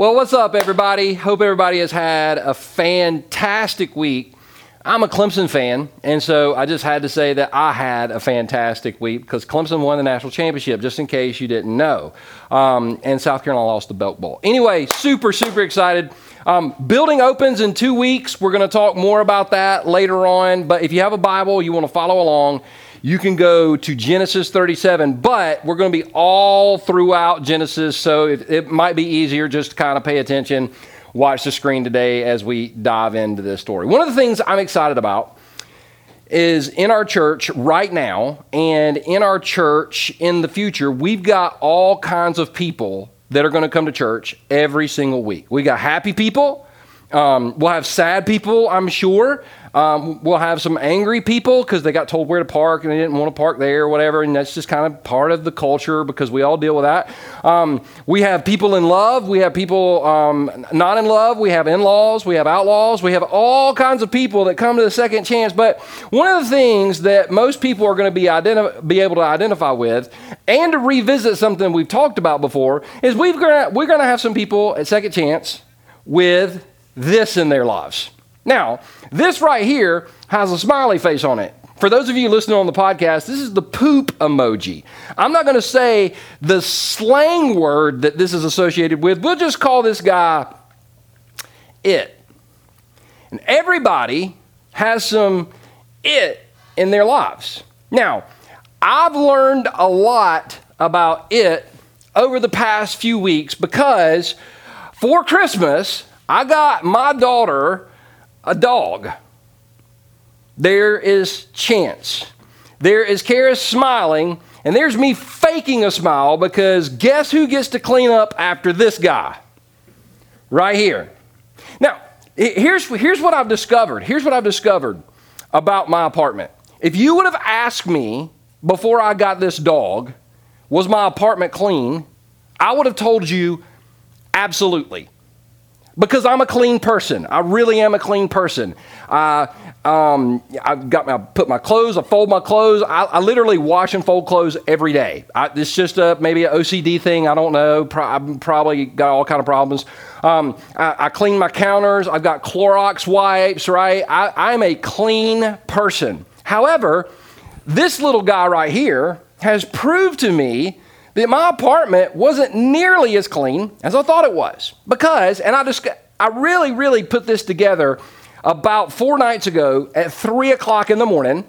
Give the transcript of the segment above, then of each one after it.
Well, what's up, everybody? Hope everybody has had a fantastic week. I'm a Clemson fan, and so I just had to say that I had a fantastic week because Clemson won the national championship, just in case you didn't know. Um, and South Carolina lost the Belk Bowl. Anyway, super, super excited. Um, building opens in two weeks. We're going to talk more about that later on. But if you have a Bible, you want to follow along, you can go to Genesis 37, but we're going to be all throughout Genesis, so it, it might be easier just to kind of pay attention, watch the screen today as we dive into this story. One of the things I'm excited about is in our church right now and in our church in the future, we've got all kinds of people that are going to come to church every single week. We got happy people. Um, we'll have sad people, I'm sure. Um, we'll have some angry people because they got told where to park and they didn't want to park there or whatever, and that's just kind of part of the culture because we all deal with that. Um, we have people in love, we have people um, not in love, we have in laws, we have outlaws, we have all kinds of people that come to the second chance. But one of the things that most people are going to be, be able to identify with and to revisit something we've talked about before is we've gonna, we're going to have some people at second chance with this in their lives. Now, this right here has a smiley face on it. For those of you listening on the podcast, this is the poop emoji. I'm not going to say the slang word that this is associated with. We'll just call this guy it. And everybody has some it in their lives. Now, I've learned a lot about it over the past few weeks because for Christmas, I got my daughter a dog. There is Chance. There is Kara smiling, and there's me faking a smile because guess who gets to clean up after this guy? Right here. Now, here's, here's what I've discovered. Here's what I've discovered about my apartment. If you would have asked me before I got this dog, was my apartment clean? I would have told you absolutely because I'm a clean person. I really am a clean person. I, um, I've got my, I put my clothes, I fold my clothes. I, I literally wash and fold clothes every day. I, it's just a, maybe an OCD thing. I don't know. Pro- I've probably got all kind of problems. Um, I, I, clean my counters. I've got Clorox wipes, right? I, I'm a clean person. However, this little guy right here has proved to me that my apartment wasn't nearly as clean as I thought it was. Because, and I just, I really, really put this together about four nights ago at three o'clock in the morning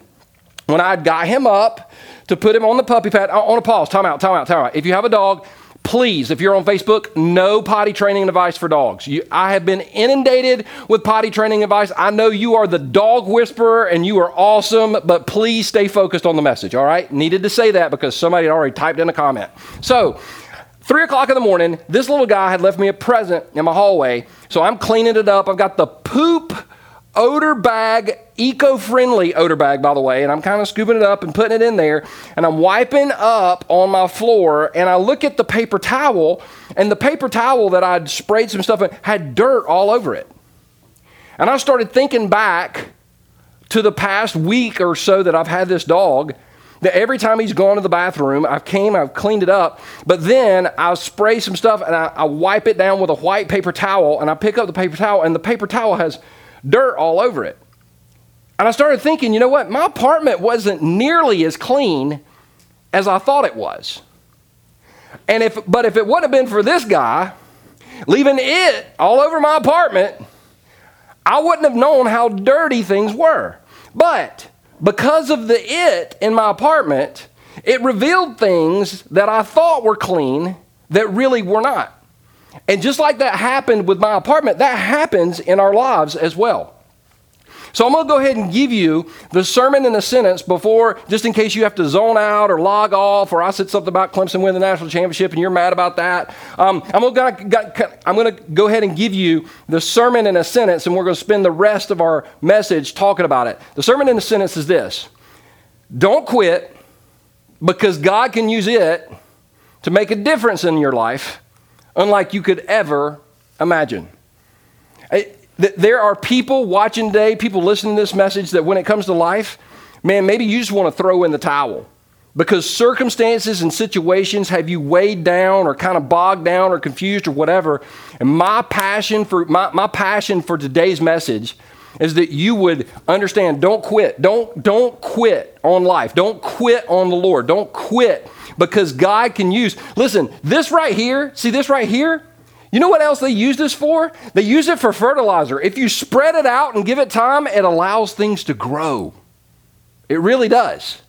when I got him up to put him on the puppy pad. On a pause, time out, time out, time out. If you have a dog, Please, if you're on Facebook, no potty training advice for dogs. You, I have been inundated with potty training advice. I know you are the dog whisperer and you are awesome, but please stay focused on the message, all right? Needed to say that because somebody had already typed in a comment. So, three o'clock in the morning, this little guy had left me a present in my hallway. So I'm cleaning it up. I've got the poop odor bag, eco friendly odor bag, by the way, and I'm kind of scooping it up and putting it in there, and I'm wiping up on my floor, and I look at the paper towel, and the paper towel that I'd sprayed some stuff in had dirt all over it. And I started thinking back to the past week or so that I've had this dog. That every time he's gone to the bathroom, I've came, I've cleaned it up, but then I spray some stuff and I, I wipe it down with a white paper towel, and I pick up the paper towel, and the paper towel has dirt all over it. And I started thinking, you know what? My apartment wasn't nearly as clean as I thought it was. And if, but if it wouldn't have been for this guy leaving it all over my apartment, I wouldn't have known how dirty things were. But because of the it in my apartment, it revealed things that I thought were clean that really were not. And just like that happened with my apartment, that happens in our lives as well. So I'm going to go ahead and give you the sermon in a sentence before, just in case you have to zone out or log off, or I said something about Clemson winning the national championship and you're mad about that. Um, I'm going to I'm going to go ahead and give you the sermon in a sentence, and we're going to spend the rest of our message talking about it. The sermon in a sentence is this: Don't quit, because God can use it to make a difference in your life unlike you could ever imagine. There are people watching today, people listening to this message that when it comes to life, man, maybe you just want to throw in the towel. because circumstances and situations have you weighed down or kind of bogged down or confused or whatever. And my passion for my, my passion for today's message is that you would understand don't quit. Don't don't quit on life. Don't quit on the Lord. Don't quit because God can use. Listen, this right here, see this right here? You know what else they use this for? They use it for fertilizer. If you spread it out and give it time, it allows things to grow. It really does.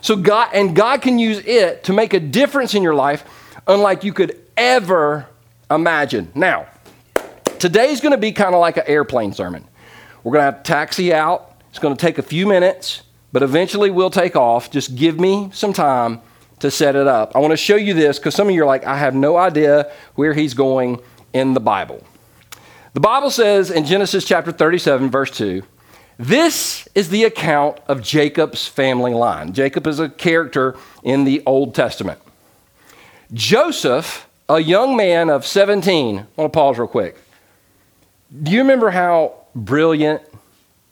So God and God can use it to make a difference in your life unlike you could ever imagine. Now, today's going to be kind of like an airplane sermon. We're going to have to taxi out. It's going to take a few minutes, but eventually we'll take off. Just give me some time to set it up. I want to show you this because some of you are like, I have no idea where he's going in the Bible. The Bible says in Genesis chapter 37, verse 2, this is the account of Jacob's family line. Jacob is a character in the Old Testament. Joseph, a young man of 17, I want to pause real quick. Do you remember how brilliant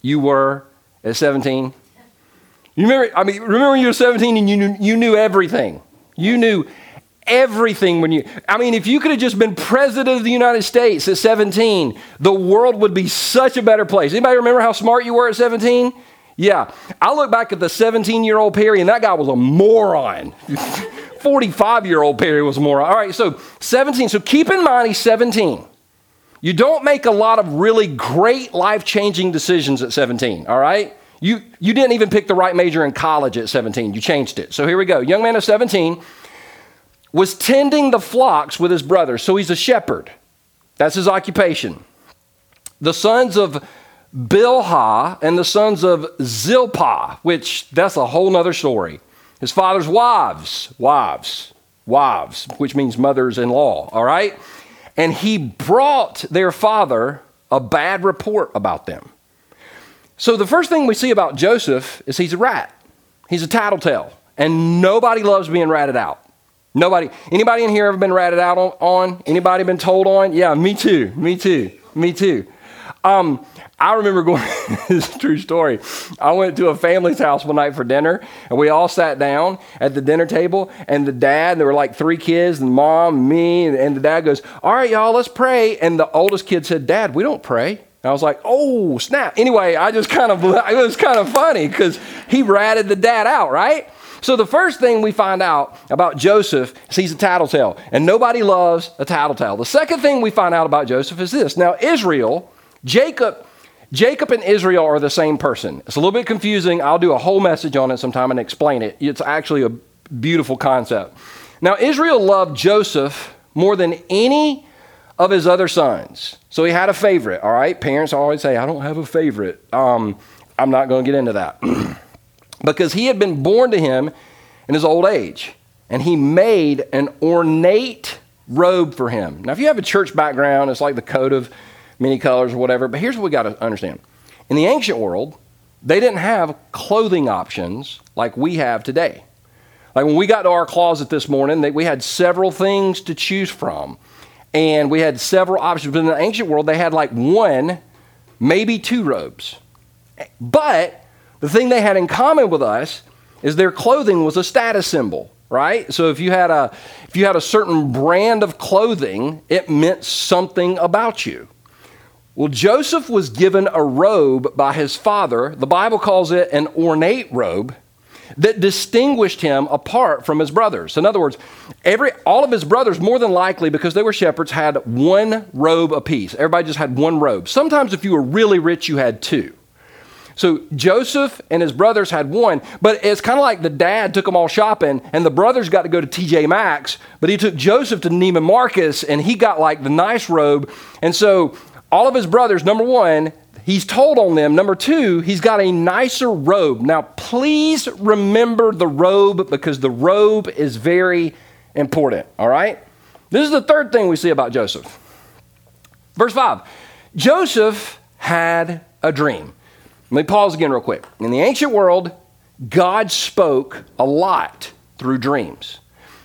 you were at 17? You remember, I mean, remember when you were 17 and you knew, you knew everything. You knew everything when you i mean if you could have just been president of the united states at 17 the world would be such a better place. Anybody remember how smart you were at 17 yeah. I look back at the 17 year old perry and that guy was a moron. 45 year old perry was a moron. All right so 17 so keep in mind he's 17 you don't make a lot of really great life changing decisions at 17 all right you, you didn't even pick the right major in college at 17 you changed it so here we go young man of 17 was tending the flocks with his brothers. So he's a shepherd. That's his occupation. The sons of Bilhah and the sons of Zilpah, which that's a whole nother story. His father's wives, wives, wives, which means mothers in law, all right? And he brought their father a bad report about them. So the first thing we see about Joseph is he's a rat. He's a tattletale, and nobody loves being ratted out. Nobody, anybody in here ever been ratted out on? Anybody been told on? Yeah, me too, me too, me too. Um, I remember going, this is a true story. I went to a family's house one night for dinner, and we all sat down at the dinner table, and the dad, there were like three kids, and mom, me, and, and the dad goes, All right, y'all, let's pray. And the oldest kid said, Dad, we don't pray. And I was like, oh, snap. Anyway, I just kind of, it was kind of funny because he ratted the dad out, right? So the first thing we find out about Joseph is he's a tattletale, and nobody loves a tattletale. The second thing we find out about Joseph is this. Now, Israel, Jacob, Jacob and Israel are the same person. It's a little bit confusing. I'll do a whole message on it sometime and explain it. It's actually a beautiful concept. Now, Israel loved Joseph more than any of his other sons. So he had a favorite, all right? Parents always say, I don't have a favorite. Um, I'm not going to get into that. because he had been born to him in his old age. And he made an ornate robe for him. Now, if you have a church background, it's like the coat of many colors or whatever. But here's what we got to understand in the ancient world, they didn't have clothing options like we have today. Like when we got to our closet this morning, they, we had several things to choose from. And we had several options. But in the ancient world, they had like one, maybe two robes. But the thing they had in common with us is their clothing was a status symbol, right? So if you had a if you had a certain brand of clothing, it meant something about you. Well, Joseph was given a robe by his father. The Bible calls it an ornate robe that distinguished him apart from his brothers. In other words, every all of his brothers more than likely because they were shepherds had one robe apiece. Everybody just had one robe. Sometimes if you were really rich you had two. So Joseph and his brothers had one, but it's kind of like the dad took them all shopping, and the brothers got to go to TJ Maxx, but he took Joseph to Neiman Marcus, and he got like the nice robe. And so all of his brothers, number one, he's told on them. Number two, he's got a nicer robe. Now, please remember the robe because the robe is very important, all right? This is the third thing we see about Joseph. Verse 5 Joseph had a dream. Let me pause again, real quick. In the ancient world, God spoke a lot through dreams.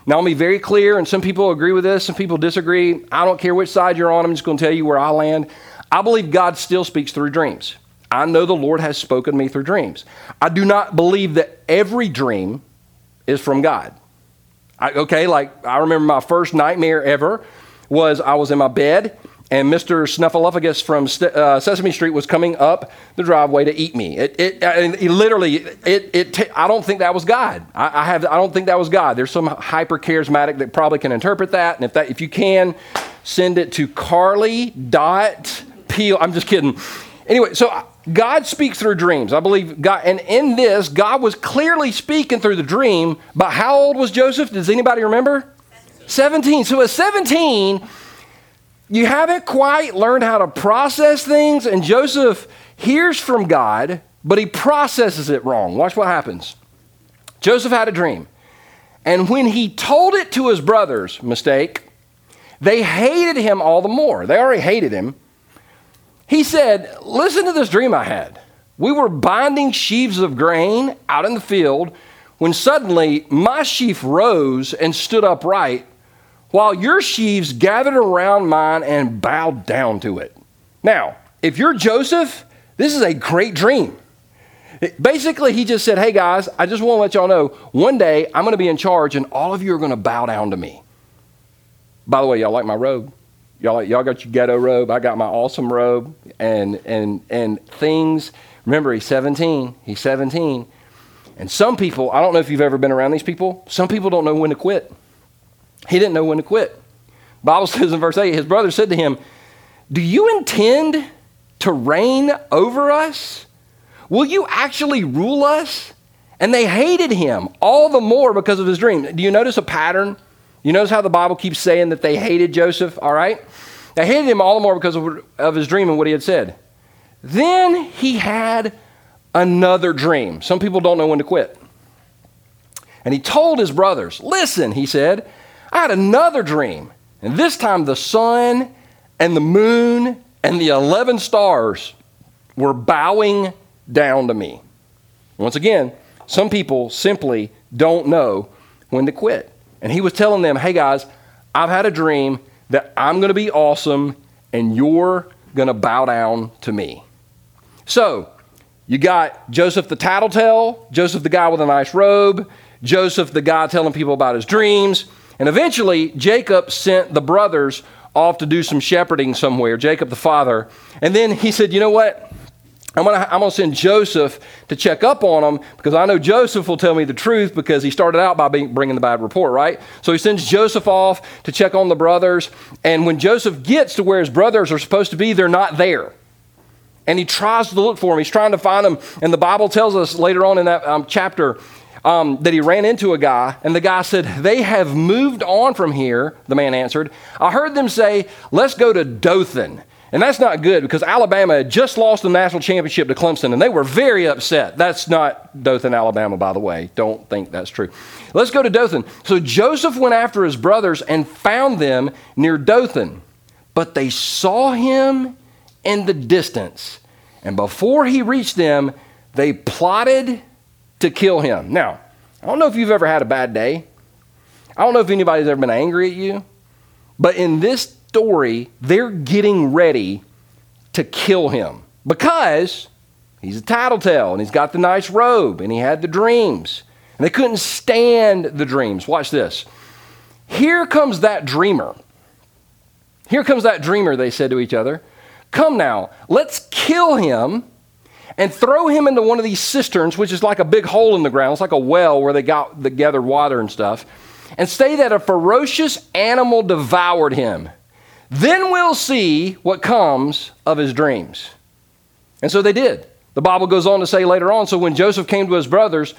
Now, I'll be very clear, and some people agree with this, some people disagree. I don't care which side you're on, I'm just going to tell you where I land. I believe God still speaks through dreams. I know the Lord has spoken to me through dreams. I do not believe that every dream is from God. I, okay, like I remember my first nightmare ever was I was in my bed and Mr. Snuffleupagus from uh, Sesame Street was coming up the driveway to eat me. It, it, it literally, it, it t- I don't think that was God. I, I, have, I don't think that was God. There's some hyper charismatic that probably can interpret that, and if that, if you can, send it to Carly dot Peel. I'm just kidding. Anyway, so God speaks through dreams. I believe God, and in this, God was clearly speaking through the dream. But how old was Joseph? Does anybody remember? 17. 17. So at 17 you haven't quite learned how to process things, and Joseph hears from God, but he processes it wrong. Watch what happens. Joseph had a dream, and when he told it to his brothers, mistake, they hated him all the more. They already hated him. He said, Listen to this dream I had. We were binding sheaves of grain out in the field when suddenly my sheaf rose and stood upright while your sheaves gathered around mine and bowed down to it. Now, if you're Joseph, this is a great dream. Basically, he just said, Hey guys, I just want to let y'all know one day I'm going to be in charge and all of you are going to bow down to me. By the way, y'all like my robe? Y'all, y'all got your ghetto robe. I got my awesome robe and, and, and things. Remember, he's 17. He's 17. And some people, I don't know if you've ever been around these people, some people don't know when to quit. He didn't know when to quit. Bible says in verse 8, his brother said to him, Do you intend to reign over us? Will you actually rule us? And they hated him all the more because of his dream. Do you notice a pattern? You notice how the Bible keeps saying that they hated Joseph, all right? They hated him all the more because of, of his dream and what he had said. Then he had another dream. Some people don't know when to quit. And he told his brothers, Listen, he said, I had another dream, and this time the sun and the moon and the 11 stars were bowing down to me. Once again, some people simply don't know when to quit. And he was telling them, hey guys, I've had a dream that I'm going to be awesome and you're going to bow down to me. So, you got Joseph the tattletale, Joseph the guy with a nice robe, Joseph the guy telling people about his dreams. And eventually, Jacob sent the brothers off to do some shepherding somewhere, Jacob the father. And then he said, You know what? I'm going to I'm gonna send Joseph to check up on them because I know Joseph will tell me the truth because he started out by being, bringing the bad report, right? So he sends Joseph off to check on the brothers. And when Joseph gets to where his brothers are supposed to be, they're not there. And he tries to look for them. He's trying to find them. And the Bible tells us later on in that um, chapter um, that he ran into a guy, and the guy said, They have moved on from here. The man answered, I heard them say, Let's go to Dothan. And that's not good because Alabama had just lost the national championship to Clemson, and they were very upset. That's not Dothan, Alabama, by the way. Don't think that's true. Let's go to Dothan. So Joseph went after his brothers and found them near Dothan, but they saw him in the distance. And before he reached them, they plotted to kill him. Now, I don't know if you've ever had a bad day. I don't know if anybody's ever been angry at you. But in this story, they're getting ready to kill him because he's a tattletale and he's got the nice robe and he had the dreams. And they couldn't stand the dreams. Watch this. Here comes that dreamer. Here comes that dreamer, they said to each other. Come now, let's kill him and throw him into one of these cisterns, which is like a big hole in the ground. It's like a well where they got the gathered water and stuff, and say that a ferocious animal devoured him. Then we'll see what comes of his dreams. And so they did. The Bible goes on to say later on so when Joseph came to his brothers,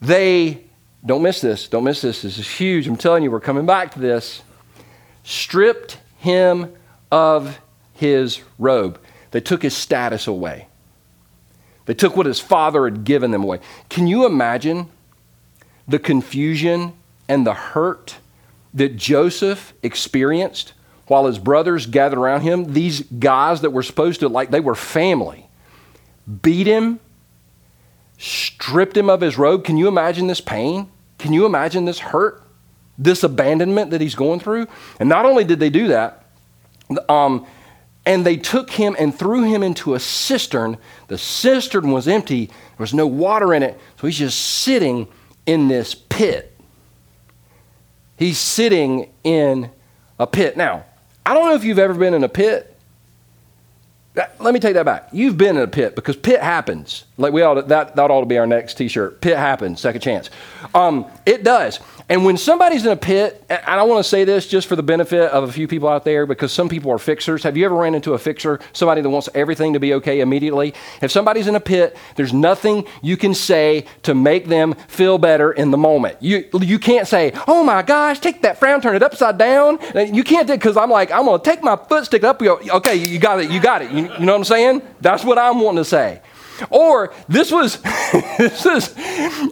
they, don't miss this, don't miss this, this is huge. I'm telling you, we're coming back to this. Stripped him of his robe. They took his status away. They took what his father had given them away. Can you imagine the confusion and the hurt that Joseph experienced while his brothers gathered around him? These guys that were supposed to, like, they were family, beat him, stripped him of his robe. Can you imagine this pain? Can you imagine this hurt? This abandonment that he's going through? And not only did they do that, um, and they took him and threw him into a cistern. The cistern was empty, there was no water in it, so he's just sitting in this pit. He's sitting in a pit. Now, I don't know if you've ever been in a pit, let me take that back. You've been in a pit because pit happens. Like we ought to, that, that ought to be our next T-shirt. Pit happens, second chance. Um, it does. And when somebody's in a pit, and I don't want to say this just for the benefit of a few people out there because some people are fixers. Have you ever ran into a fixer, somebody that wants everything to be okay immediately? If somebody's in a pit, there's nothing you can say to make them feel better in the moment. You, you can't say, oh my gosh, take that frown, turn it upside down. You can't do it because I'm like, I'm going to take my foot, stick up. Okay, you got it, you got it. You, you know what I'm saying? That's what I'm wanting to say. Or this was, this is,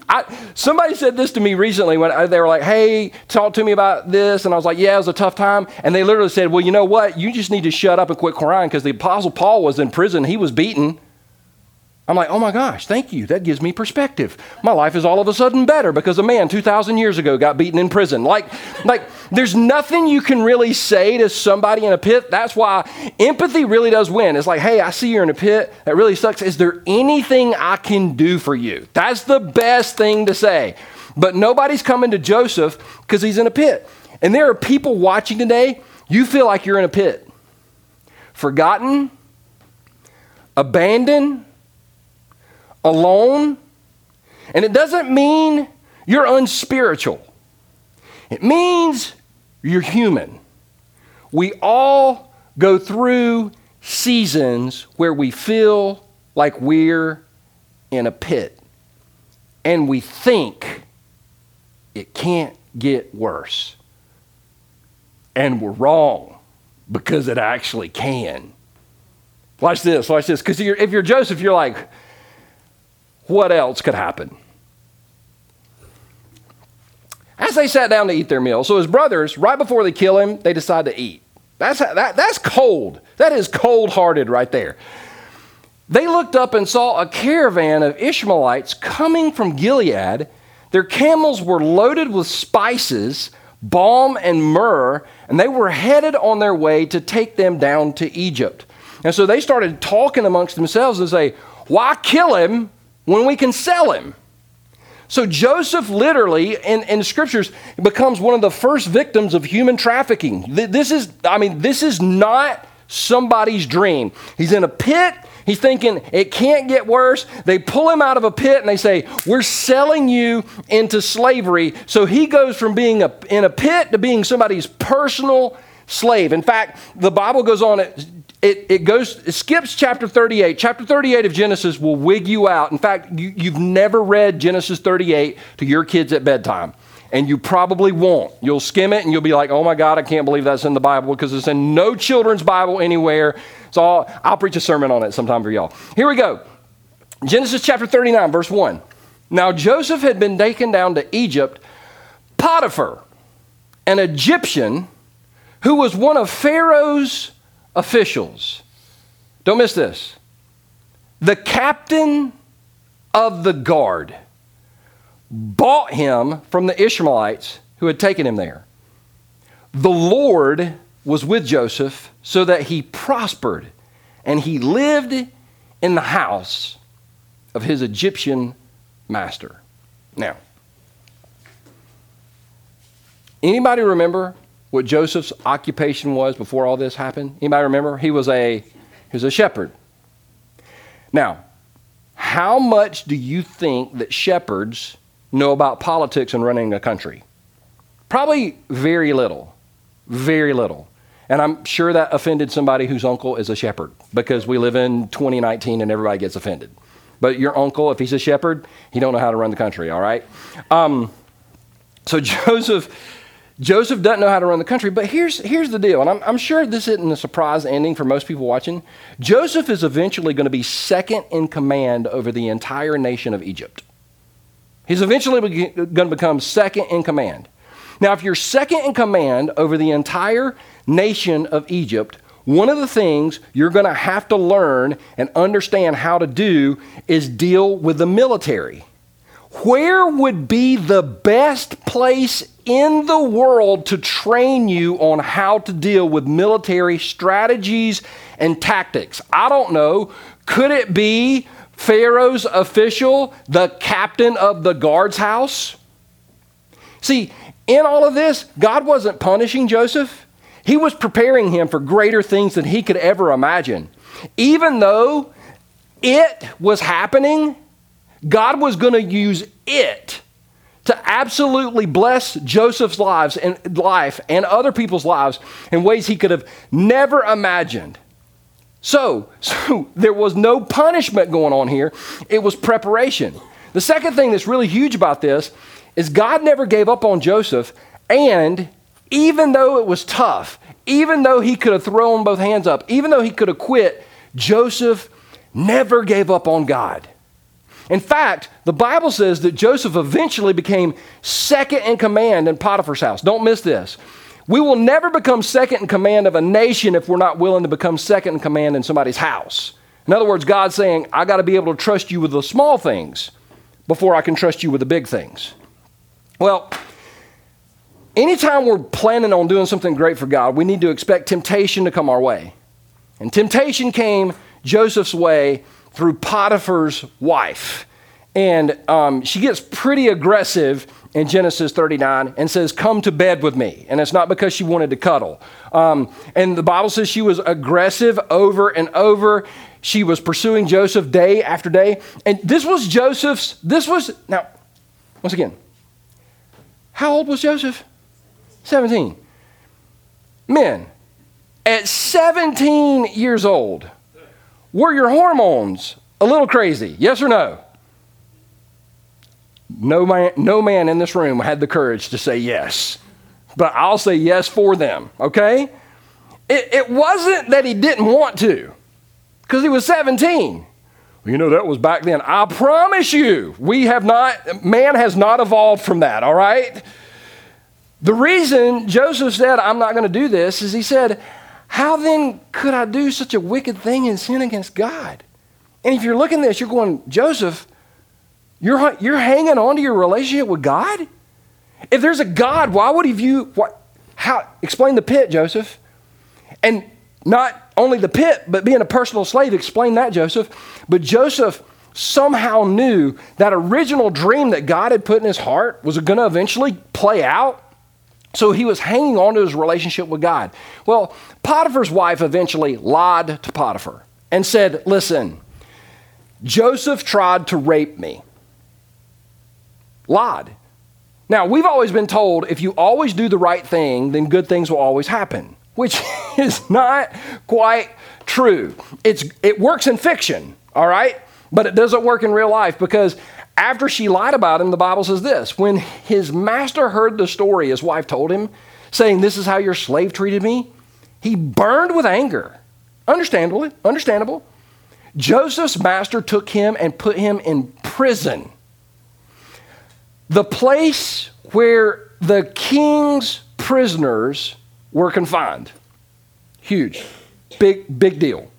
I, somebody said this to me recently when they were like, hey, talk to me about this. And I was like, yeah, it was a tough time. And they literally said, well, you know what? You just need to shut up and quit crying because the Apostle Paul was in prison. He was beaten. I'm like, oh my gosh, thank you. That gives me perspective. My life is all of a sudden better because a man 2,000 years ago got beaten in prison. Like, like, there's nothing you can really say to somebody in a pit. That's why empathy really does win. It's like, hey, I see you're in a pit. That really sucks. Is there anything I can do for you? That's the best thing to say. But nobody's coming to Joseph because he's in a pit. And there are people watching today, you feel like you're in a pit. Forgotten, abandoned, alone. And it doesn't mean you're unspiritual, it means you're human. We all go through seasons where we feel like we're in a pit and we think it can't get worse. And we're wrong because it actually can. Watch this, watch this. Because if you're Joseph, you're like, what else could happen? As they sat down to eat their meal, so his brothers, right before they kill him, they decide to eat. That's, that, that's cold. That is cold hearted right there. They looked up and saw a caravan of Ishmaelites coming from Gilead. Their camels were loaded with spices, balm, and myrrh, and they were headed on their way to take them down to Egypt. And so they started talking amongst themselves and say, Why kill him when we can sell him. So Joseph literally in, in scriptures becomes one of the first victims of human trafficking. This is, I mean, this is not somebody's dream. He's in a pit. He's thinking it can't get worse. They pull him out of a pit and they say, We're selling you into slavery. So he goes from being a, in a pit to being somebody's personal slave. In fact, the Bible goes on, it, it goes, it skips chapter 38. Chapter 38 of Genesis will wig you out. In fact, you, you've never read Genesis 38 to your kids at bedtime. And you probably won't. You'll skim it and you'll be like, oh my God, I can't believe that's in the Bible because it's in no children's Bible anywhere. So I'll, I'll preach a sermon on it sometime for y'all. Here we go Genesis chapter 39, verse 1. Now Joseph had been taken down to Egypt. Potiphar, an Egyptian who was one of Pharaoh's officials. Don't miss this. The captain of the guard bought him from the Ishmaelites who had taken him there. The Lord was with Joseph so that he prospered and he lived in the house of his Egyptian master. Now, anybody remember what Joseph's occupation was before all this happened? Anybody remember? He was a he was a shepherd. Now, how much do you think that shepherds know about politics and running a country? Probably very little. Very little. And I'm sure that offended somebody whose uncle is a shepherd because we live in 2019 and everybody gets offended. But your uncle, if he's a shepherd, he don't know how to run the country, all right? Um, so Joseph Joseph doesn't know how to run the country, but here's, here's the deal, and I'm, I'm sure this isn't a surprise ending for most people watching. Joseph is eventually going to be second in command over the entire nation of Egypt. He's eventually going to become second in command. Now, if you're second in command over the entire nation of Egypt, one of the things you're going to have to learn and understand how to do is deal with the military. Where would be the best place in the world to train you on how to deal with military strategies and tactics? I don't know. Could it be Pharaoh's official, the captain of the guard's house? See, in all of this, God wasn't punishing Joseph. He was preparing him for greater things than he could ever imagine. Even though it was happening, God was going to use it to absolutely bless Joseph's lives and life and other people's lives in ways he could have never imagined. So, so there was no punishment going on here. It was preparation. The second thing that's really huge about this is God never gave up on Joseph, and even though it was tough, even though he could have thrown both hands up, even though he could have quit, Joseph never gave up on God. In fact, the Bible says that Joseph eventually became second in command in Potiphar's house. Don't miss this. We will never become second in command of a nation if we're not willing to become second in command in somebody's house. In other words, God's saying, I got to be able to trust you with the small things before I can trust you with the big things. Well, anytime we're planning on doing something great for God, we need to expect temptation to come our way. And temptation came Joseph's way through Potiphar's wife. And um, she gets pretty aggressive in Genesis 39 and says, Come to bed with me. And it's not because she wanted to cuddle. Um, and the Bible says she was aggressive over and over. She was pursuing Joseph day after day. And this was Joseph's, this was, now, once again, how old was Joseph? 17. Men, at 17 years old, were your hormones a little crazy? Yes or no? No man, no man in this room had the courage to say yes, but I'll say yes for them, okay? It, it wasn't that he didn't want to, because he was 17. Well, you know, that was back then. I promise you, we have not, man has not evolved from that, all right? The reason Joseph said, I'm not going to do this, is he said, how then could I do such a wicked thing and sin against God? And if you're looking at this, you're going, Joseph, you're, you're hanging on to your relationship with God? If there's a God, why would he view, what, how, explain the pit, Joseph. And not only the pit, but being a personal slave, explain that, Joseph. But Joseph somehow knew that original dream that God had put in his heart was going to eventually play out. So he was hanging on to his relationship with God. Well, Potiphar's wife eventually lied to Potiphar and said, Listen, Joseph tried to rape me. Lied. Now, we've always been told if you always do the right thing, then good things will always happen, which is not quite true. It's, it works in fiction, all right? But it doesn't work in real life because after she lied about him, the Bible says this when his master heard the story his wife told him, saying, This is how your slave treated me, he burned with anger. Understandable, understandable. Joseph's master took him and put him in prison. The place where the king's prisoners were confined. Huge. Big, big deal.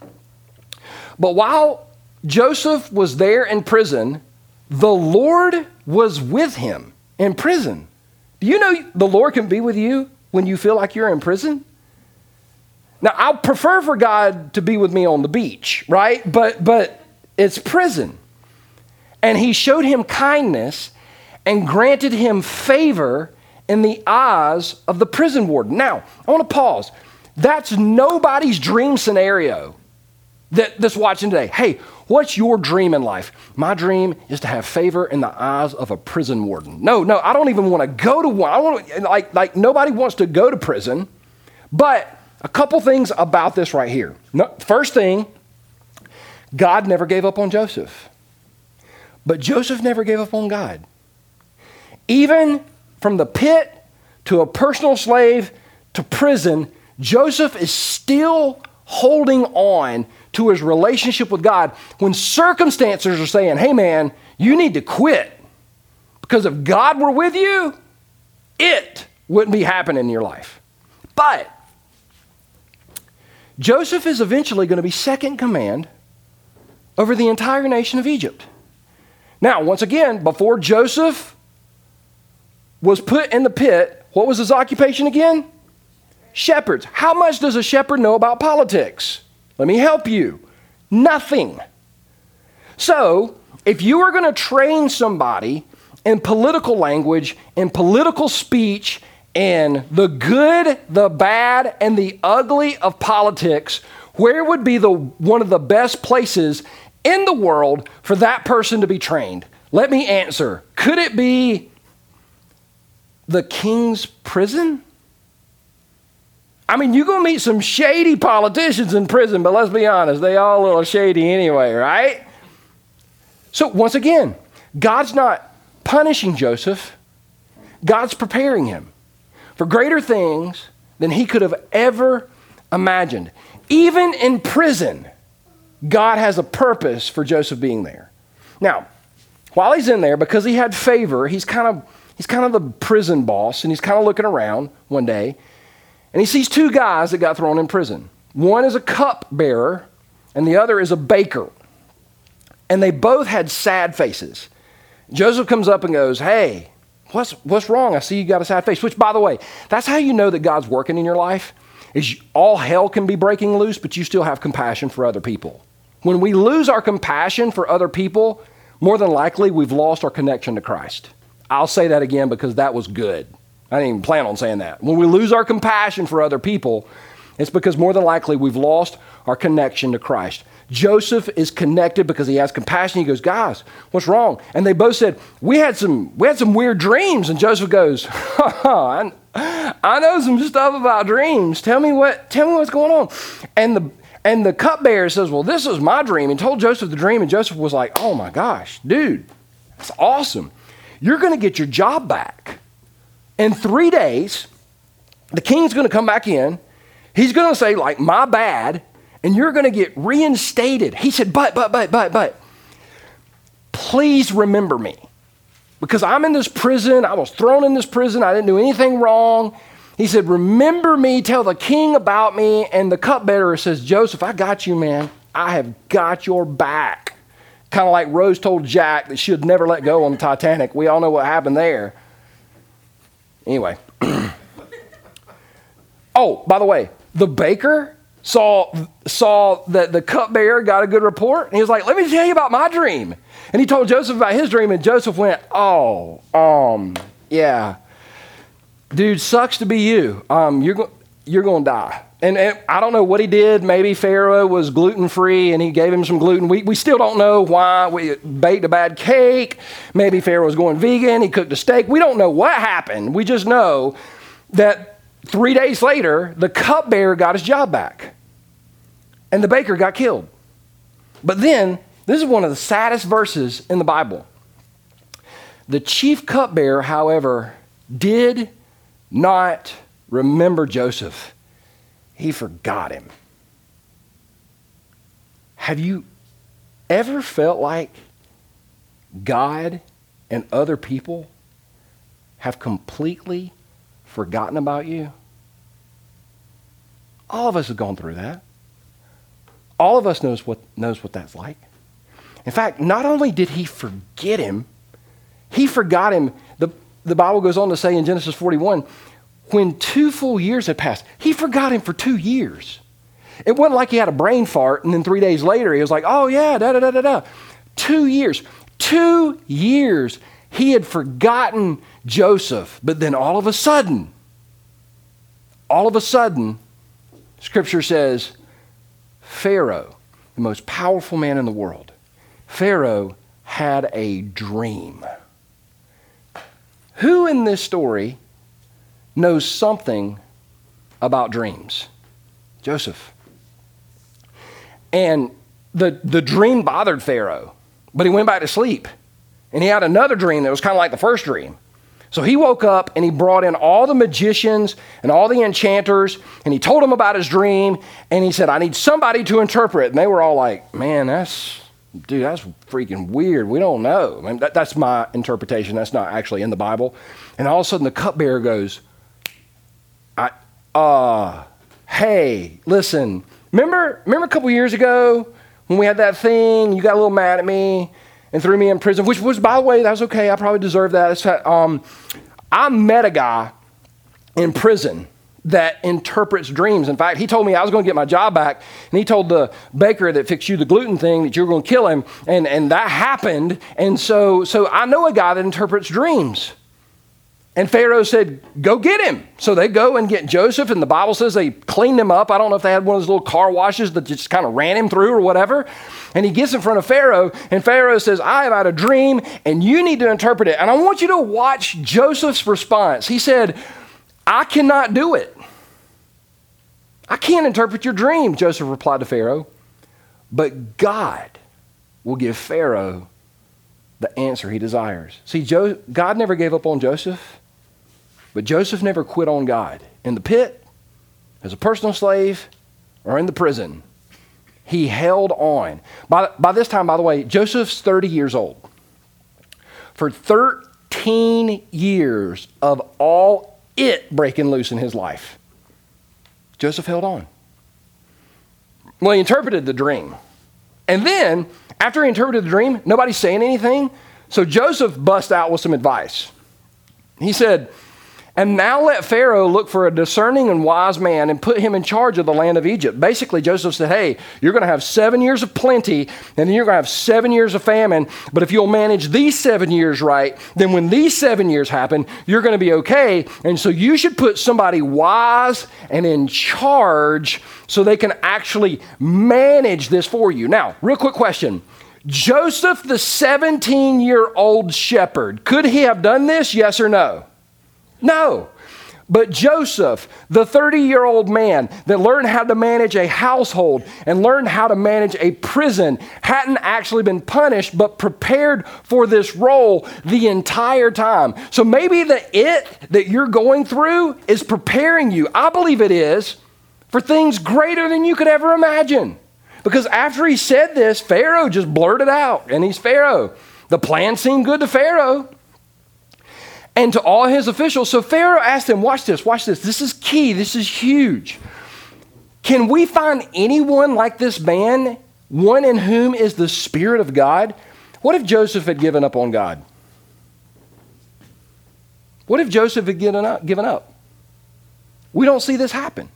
But while Joseph was there in prison, the Lord was with him in prison. Do you know the Lord can be with you when you feel like you're in prison? Now, I prefer for God to be with me on the beach, right? But, but it's prison. And he showed him kindness and granted him favor in the eyes of the prison warden. Now, I want to pause. That's nobody's dream scenario that, that's watching today. Hey, What's your dream in life? My dream is to have favor in the eyes of a prison warden. No, no, I don't even want to go to one. I want like like nobody wants to go to prison. But a couple things about this right here. No, first thing, God never gave up on Joseph. But Joseph never gave up on God. Even from the pit to a personal slave to prison, Joseph is still holding on to his relationship with God when circumstances are saying, hey man, you need to quit. Because if God were with you, it wouldn't be happening in your life. But Joseph is eventually going to be second command over the entire nation of Egypt. Now, once again, before Joseph was put in the pit, what was his occupation again? Shepherds. How much does a shepherd know about politics? Let me help you. Nothing. So, if you are going to train somebody in political language, in political speech, in the good, the bad, and the ugly of politics, where would be the, one of the best places in the world for that person to be trained? Let me answer. Could it be the king's prison? I mean, you're going to meet some shady politicians in prison, but let's be honest, they all a little shady anyway, right? So, once again, God's not punishing Joseph, God's preparing him for greater things than he could have ever imagined. Even in prison, God has a purpose for Joseph being there. Now, while he's in there, because he had favor, he's kind of he's kind of the prison boss, and he's kind of looking around one day, and he sees two guys that got thrown in prison. One is a cup bearer, and the other is a baker. And they both had sad faces. Joseph comes up and goes, Hey, What's, what's wrong? I see you got a sad face. Which, by the way, that's how you know that God's working in your life. Is all hell can be breaking loose, but you still have compassion for other people. When we lose our compassion for other people, more than likely we've lost our connection to Christ. I'll say that again because that was good. I didn't even plan on saying that. When we lose our compassion for other people, it's because more than likely we've lost our connection to Christ. Joseph is connected because he has compassion. He goes, Guys, what's wrong? And they both said, We had some, we had some weird dreams. And Joseph goes, I, I know some stuff about dreams. Tell me what, tell me what's going on. And the and the cupbearer says, Well, this is my dream, and told Joseph the dream. And Joseph was like, Oh my gosh, dude, that's awesome. You're going to get your job back. In three days, the king's going to come back in. He's going to say, like, my bad and you're going to get reinstated. He said, But, but, but, but, but, please remember me. Because I'm in this prison. I was thrown in this prison. I didn't do anything wrong. He said, Remember me, tell the king about me. And the cupbearer says, Joseph, I got you, man. I have got your back. Kind of like Rose told Jack that she would never let go on the Titanic. We all know what happened there. Anyway. oh, by the way, the baker saw, saw that the cupbearer got a good report, and he was like, Let me tell you about my dream. And he told Joseph about his dream, and Joseph went, Oh, um, yeah. Dude, sucks to be you. Um, you're, go- you're going to die. And, and, I don't know what he did. Maybe Pharaoh was gluten free and he gave him some gluten. We, we still don't know why. We baked a bad cake. Maybe Pharaoh was going vegan. He cooked a steak. We don't know what happened. We just know that three days later, the cupbearer got his job back and the baker got killed. But then, this is one of the saddest verses in the Bible. The chief cupbearer, however, did not remember Joseph, he forgot him. Have you ever felt like God and other people have completely forgotten about you? All of us have gone through that. All of us knows what, knows what that's like. In fact, not only did he forget him, he forgot him. The, the Bible goes on to say in Genesis 41 when two full years had passed, he forgot him for two years. It wasn't like he had a brain fart and then three days later he was like, oh yeah, da da da da da. Two years. Two years he had forgotten Joseph. But then all of a sudden, all of a sudden, Scripture says Pharaoh, the most powerful man in the world, Pharaoh had a dream. Who in this story knows something about dreams? Joseph. And the, the dream bothered Pharaoh, but he went back to sleep. And he had another dream that was kind of like the first dream. So he woke up and he brought in all the magicians and all the enchanters and he told them about his dream and he said, I need somebody to interpret. And they were all like, man, that's, dude, that's freaking weird. We don't know. I mean, that, that's my interpretation. That's not actually in the Bible. And all of a sudden the cupbearer goes, uh, hey, listen, remember, remember a couple years ago when we had that thing? You got a little mad at me and threw me in prison, which was, by the way, that was okay. I probably deserved that. Um, I met a guy in prison that interprets dreams. In fact, he told me I was going to get my job back, and he told the baker that fixed you the gluten thing that you were going to kill him, and, and that happened. And so, so I know a guy that interprets dreams. And Pharaoh said, Go get him. So they go and get Joseph, and the Bible says they cleaned him up. I don't know if they had one of those little car washes that just kind of ran him through or whatever. And he gets in front of Pharaoh, and Pharaoh says, I have had a dream, and you need to interpret it. And I want you to watch Joseph's response. He said, I cannot do it. I can't interpret your dream, Joseph replied to Pharaoh. But God will give Pharaoh the answer he desires. See, God never gave up on Joseph, but Joseph never quit on God. In the pit, as a personal slave, or in the prison, he held on. By, by this time, by the way, Joseph's 30 years old. For 13 years of all it breaking loose in his life, Joseph held on. Well, he interpreted the dream. And then, after he interpreted the dream, nobody's saying anything. So Joseph bust out with some advice. He said, and now let Pharaoh look for a discerning and wise man and put him in charge of the land of Egypt. Basically, Joseph said, Hey, you're going to have seven years of plenty, and then you're going to have seven years of famine. But if you'll manage these seven years right, then when these seven years happen, you're going to be okay. And so you should put somebody wise and in charge so they can actually manage this for you. Now, real quick question. Joseph, the 17 year old shepherd, could he have done this? Yes or no? No. But Joseph, the 30 year old man that learned how to manage a household and learned how to manage a prison, hadn't actually been punished, but prepared for this role the entire time. So maybe the it that you're going through is preparing you. I believe it is for things greater than you could ever imagine. Because after he said this, Pharaoh just blurted out, and he's Pharaoh. The plan seemed good to Pharaoh and to all his officials. So Pharaoh asked him, Watch this, watch this. This is key, this is huge. Can we find anyone like this man, one in whom is the Spirit of God? What if Joseph had given up on God? What if Joseph had given up? Given up? We don't see this happen.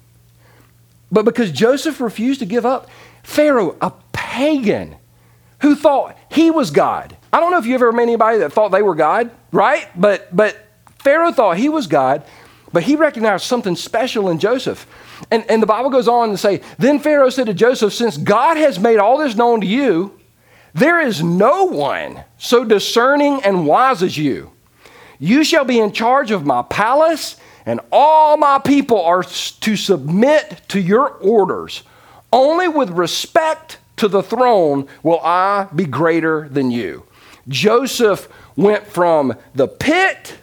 But because Joseph refused to give up, Pharaoh, a pagan who thought he was God, I don't know if you ever met anybody that thought they were God, right? But, but Pharaoh thought he was God, but he recognized something special in Joseph. And, and the Bible goes on to say, Then Pharaoh said to Joseph, Since God has made all this known to you, there is no one so discerning and wise as you. You shall be in charge of my palace, and all my people are to submit to your orders. Only with respect to the throne will I be greater than you. Joseph went from the pit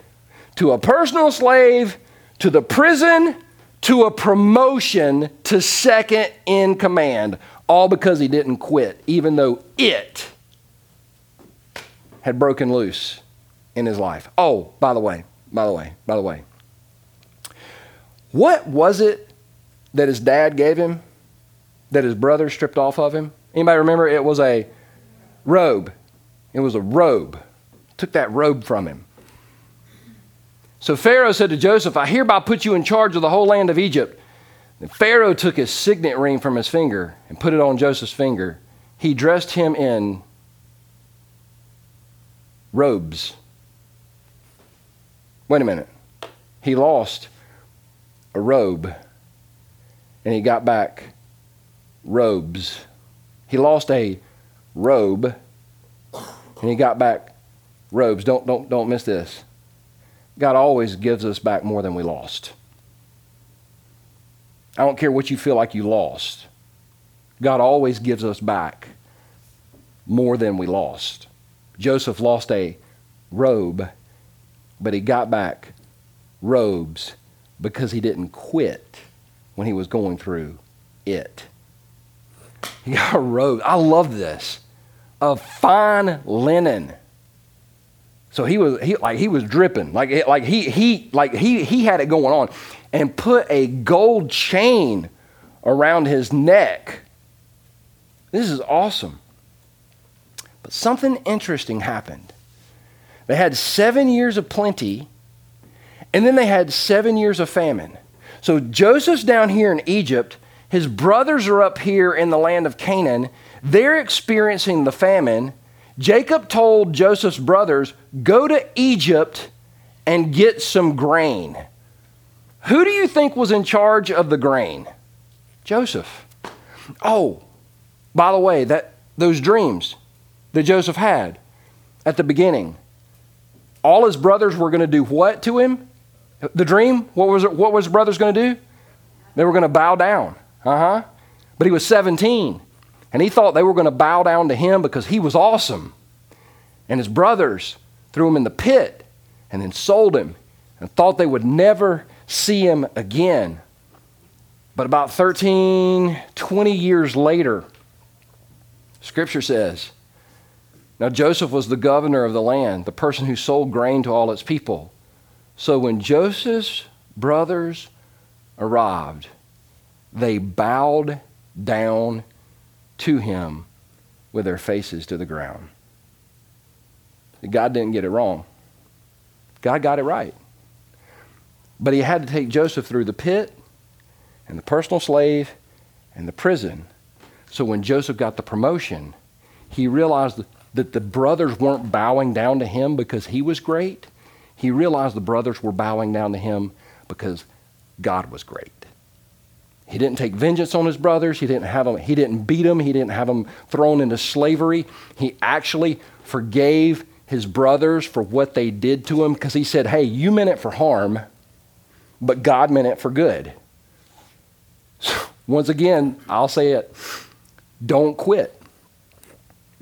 to a personal slave to the prison to a promotion to second in command, all because he didn't quit, even though it had broken loose in his life. Oh, by the way, by the way, by the way. What was it that his dad gave him that his brother stripped off of him? Anybody remember? It was a robe. It was a robe. Took that robe from him. So Pharaoh said to Joseph, I hereby put you in charge of the whole land of Egypt. And Pharaoh took his signet ring from his finger and put it on Joseph's finger. He dressed him in robes. Wait a minute. He lost a robe and he got back robes. He lost a robe and he got back robes. Don't, don't, don't miss this. God always gives us back more than we lost. I don't care what you feel like you lost. God always gives us back more than we lost. Joseph lost a robe, but he got back robes because he didn't quit when he was going through it. He got a robe. I love this of fine linen. So he was he like he was dripping like like he he like he he had it going on, and put a gold chain around his neck. This is awesome. But something interesting happened. They had seven years of plenty, and then they had seven years of famine. So Joseph's down here in Egypt. His brothers are up here in the land of Canaan. They're experiencing the famine. Jacob told Joseph's brothers, Go to Egypt and get some grain. Who do you think was in charge of the grain? Joseph. Oh, by the way, that those dreams that Joseph had at the beginning, all his brothers were going to do what to him? The dream, what was it, what was brothers going to do? They were going to bow down. Uh-huh. But he was 17, and he thought they were going to bow down to him because he was awesome. And his brothers threw him in the pit and then sold him and thought they would never see him again. But about 13, 20 years later, Scripture says, now Joseph was the governor of the land, the person who sold grain to all its people. So when Joseph's brothers arrived, they bowed down to him with their faces to the ground. God didn't get it wrong. God got it right. But he had to take Joseph through the pit and the personal slave and the prison. So when Joseph got the promotion, he realized that the brothers weren't bowing down to him because he was great. He realized the brothers were bowing down to him because God was great. He didn't take vengeance on his brothers. He didn't have them, he didn't beat them. He didn't have them thrown into slavery. He actually forgave his brothers for what they did to him because he said, Hey, you meant it for harm, but God meant it for good. So, once again, I'll say it don't quit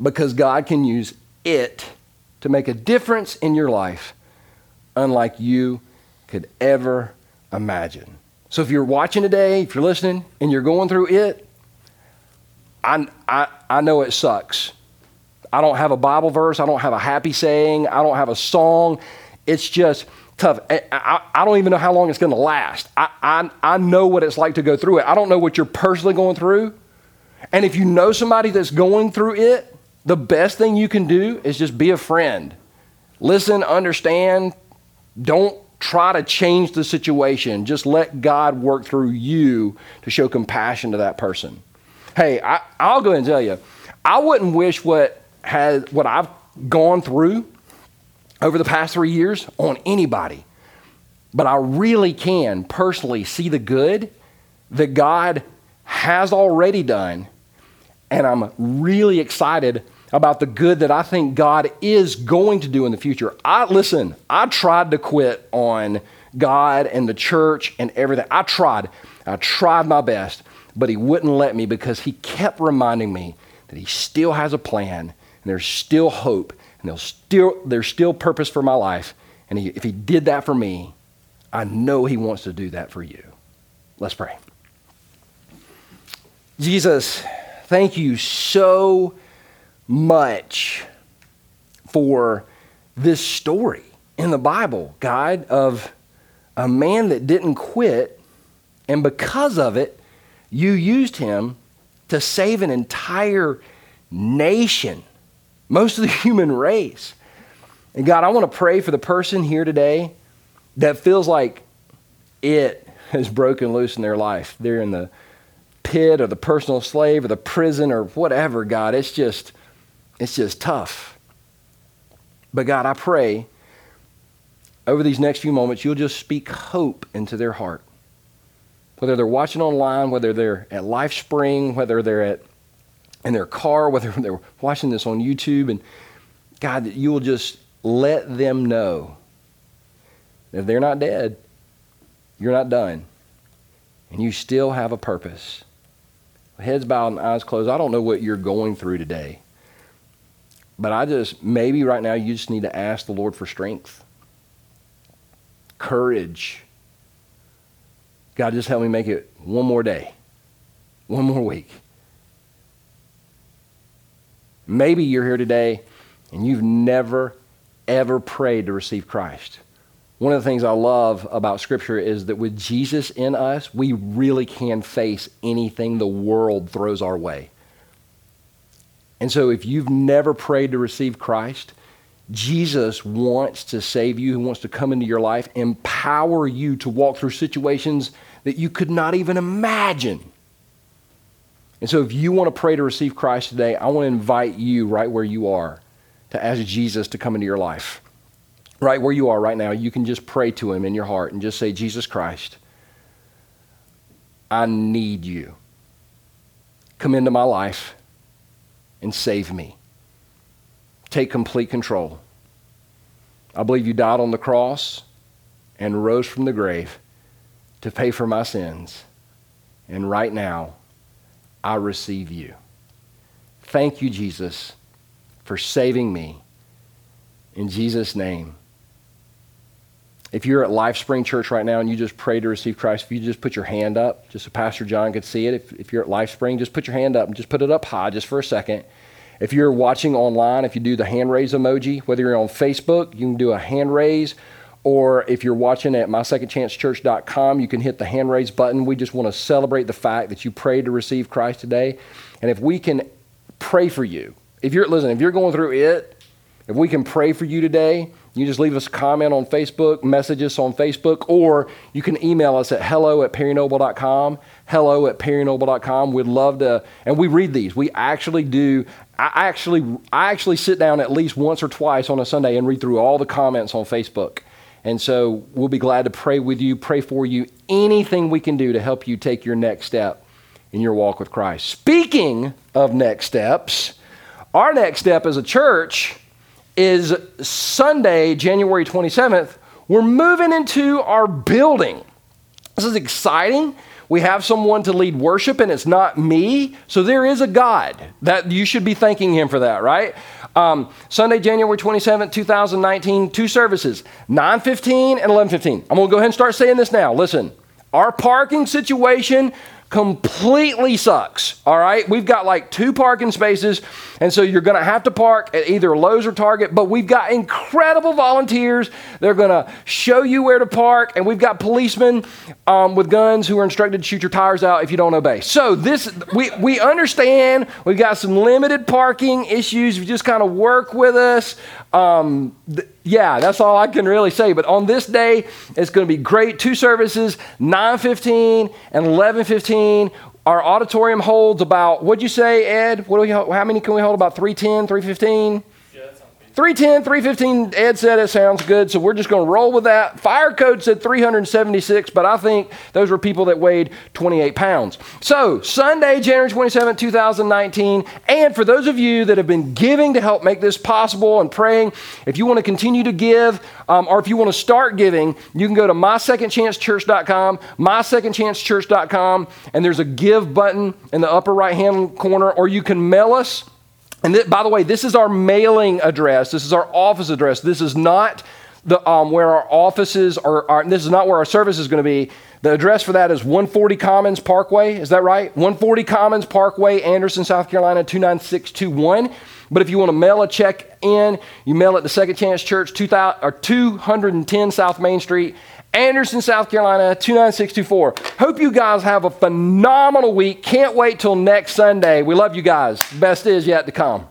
because God can use it to make a difference in your life unlike you could ever imagine. So if you're watching today, if you're listening, and you're going through it, I, I, I know it sucks. I don't have a Bible verse. I don't have a happy saying. I don't have a song. It's just tough. I, I, don't even know how long it's going to last. I, I, I know what it's like to go through it. I don't know what you're personally going through. And if you know somebody that's going through it, the best thing you can do is just be a friend. Listen, understand. Don't try to change the situation. Just let God work through you to show compassion to that person. Hey, I, will go ahead and tell you, I wouldn't wish what has what I've gone through over the past three years on anybody. But I really can personally see the good that God has already done. And I'm really excited about the good that I think God is going to do in the future. I listen, I tried to quit on God and the church and everything. I tried. I tried my best, but he wouldn't let me because he kept reminding me that he still has a plan and there's still hope, and there's still, there's still purpose for my life. And he, if He did that for me, I know He wants to do that for you. Let's pray. Jesus, thank you so much for this story in the Bible, God, of a man that didn't quit, and because of it, you used him to save an entire nation most of the human race. And God, I want to pray for the person here today that feels like it has broken loose in their life. They're in the pit or the personal slave or the prison or whatever, God. It's just, it's just tough. But God, I pray over these next few moments, you'll just speak hope into their heart. Whether they're watching online, whether they're at LifeSpring, whether they're at in their car, whether they're watching this on YouTube, and God, that you will just let them know that they're not dead, you're not done, and you still have a purpose. Heads bowed and eyes closed. I don't know what you're going through today, but I just, maybe right now you just need to ask the Lord for strength, courage. God, just help me make it one more day, one more week. Maybe you're here today and you've never, ever prayed to receive Christ. One of the things I love about Scripture is that with Jesus in us, we really can face anything the world throws our way. And so if you've never prayed to receive Christ, Jesus wants to save you, He wants to come into your life, empower you to walk through situations that you could not even imagine. And so, if you want to pray to receive Christ today, I want to invite you right where you are to ask Jesus to come into your life. Right where you are right now, you can just pray to Him in your heart and just say, Jesus Christ, I need you. Come into my life and save me. Take complete control. I believe you died on the cross and rose from the grave to pay for my sins. And right now, I receive you. Thank you, Jesus, for saving me. In Jesus' name. If you're at Life Spring Church right now and you just pray to receive Christ, if you just put your hand up, just so Pastor John could see it. If, if you're at Life Spring, just put your hand up and just put it up high just for a second. If you're watching online, if you do the hand raise emoji, whether you're on Facebook, you can do a hand raise, or if you're watching at mysecondchancechurch.com, you can hit the hand raise button. We just want to celebrate the fact that you prayed to receive Christ today. And if we can pray for you, if you're, listen, if you're going through it, if we can pray for you today, you just leave us a comment on Facebook, message us on Facebook, or you can email us at hello at perrynoble.com, hello at perrynoble.com. We'd love to, and we read these. We actually do I actually, I actually sit down at least once or twice on a Sunday and read through all the comments on Facebook. And so we'll be glad to pray with you, pray for you, anything we can do to help you take your next step in your walk with Christ. Speaking of next steps, our next step as a church is Sunday, January 27th. We're moving into our building. This is exciting. We have someone to lead worship, and it's not me. So there is a God that you should be thanking Him for that, right? Um, Sunday, January 27th, 2019, two services, 9:15 and 11:15. I'm gonna go ahead and start saying this now. Listen, our parking situation completely sucks. All right. We've got like two parking spaces. And so you're going to have to park at either Lowe's or Target. But we've got incredible volunteers. They're going to show you where to park. And we've got policemen um, with guns who are instructed to shoot your tires out if you don't obey. So this, we, we understand we've got some limited parking issues. You just kind of work with us. Um, th- yeah, that's all I can really say. But on this day, it's going to be great. Two services, 9:15 and 11:15. Our auditorium holds about. What'd you say, Ed? What do we? How many can we hold? About 310, 315. 310, 315, Ed said it sounds good, so we're just going to roll with that. Fire code said 376, but I think those were people that weighed 28 pounds. So, Sunday, January 27, 2019, and for those of you that have been giving to help make this possible and praying, if you want to continue to give, um, or if you want to start giving, you can go to mysecondchancechurch.com, mysecondchancechurch.com, and there's a give button in the upper right hand corner, or you can mail us and th- by the way, this is our mailing address. This is our office address. This is not the, um, where our offices are. This is not where our service is going to be. The address for that is 140 Commons Parkway. Is that right? 140 Commons Parkway, Anderson, South Carolina, 29621. But if you want to mail a check in, you mail it to Second Chance Church, 2000, or 210 South Main Street, Anderson, South Carolina, 29624. Hope you guys have a phenomenal week. Can't wait till next Sunday. We love you guys. Best is yet to come.